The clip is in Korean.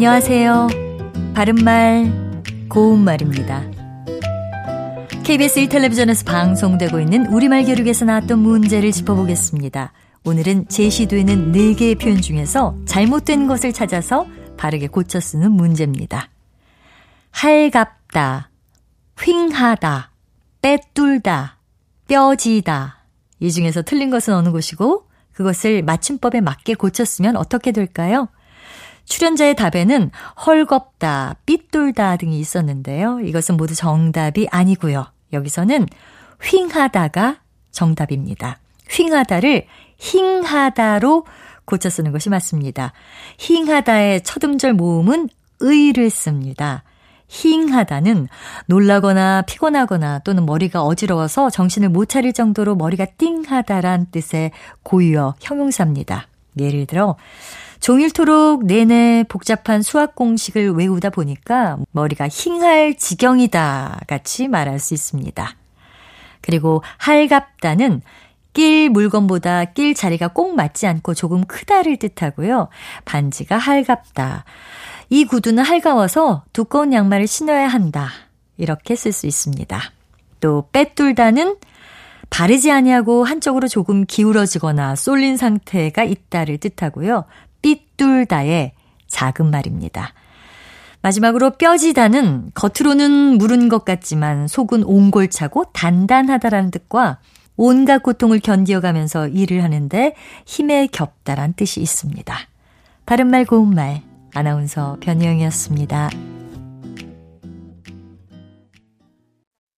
안녕하세요. 바른말, 고운말입니다. KBS 1텔레비전에서 방송되고 있는 우리말 교육에서 나왔던 문제를 짚어보겠습니다. 오늘은 제시되는 4개의 표현 중에서 잘못된 것을 찾아서 바르게 고쳐 쓰는 문제입니다. 할갑다, 휑하다, 빼뚫다, 뼈지다. 이 중에서 틀린 것은 어느 곳이고 그것을 맞춤법에 맞게 고쳤으면 어떻게 될까요? 출연자의 답에는 헐겁다, 삐뚤다 등이 있었는데요. 이것은 모두 정답이 아니고요. 여기서는 휑하다가 정답입니다. 휑하다를 힝하다로 고쳐 쓰는 것이 맞습니다. 힝하다의 첫 음절 모음은 의를 씁니다. 힝하다는 놀라거나 피곤하거나 또는 머리가 어지러워서 정신을 못 차릴 정도로 머리가 띵하다란 뜻의 고유어 형용사입니다. 예를 들어 종일토록 내내 복잡한 수학 공식을 외우다 보니까 머리가 힝할 지경이다 같이 말할 수 있습니다. 그리고 할갑다는 낄 물건보다 낄 자리가 꼭 맞지 않고 조금 크다를 뜻하고요. 반지가 할갑다. 이 구두는 할가워서 두꺼운 양말을 신어야 한다. 이렇게 쓸 수 있습니다. 또 빼뚫다는 바르지 아니하고 한쪽으로 조금 기울어지거나 쏠린 상태가 있다를 뜻하고요. 삐뚤다의 작은 말입니다. 마지막으로 뼈지다는 겉으로는 무른 것 같지만 속은 옹골차고 단단하다라는 뜻과 온갖 고통을 견디어가면서 일을 하는데 힘에 겹다란 뜻이 있습니다. 바른말 고운말 아나운서 변희영이었습니다.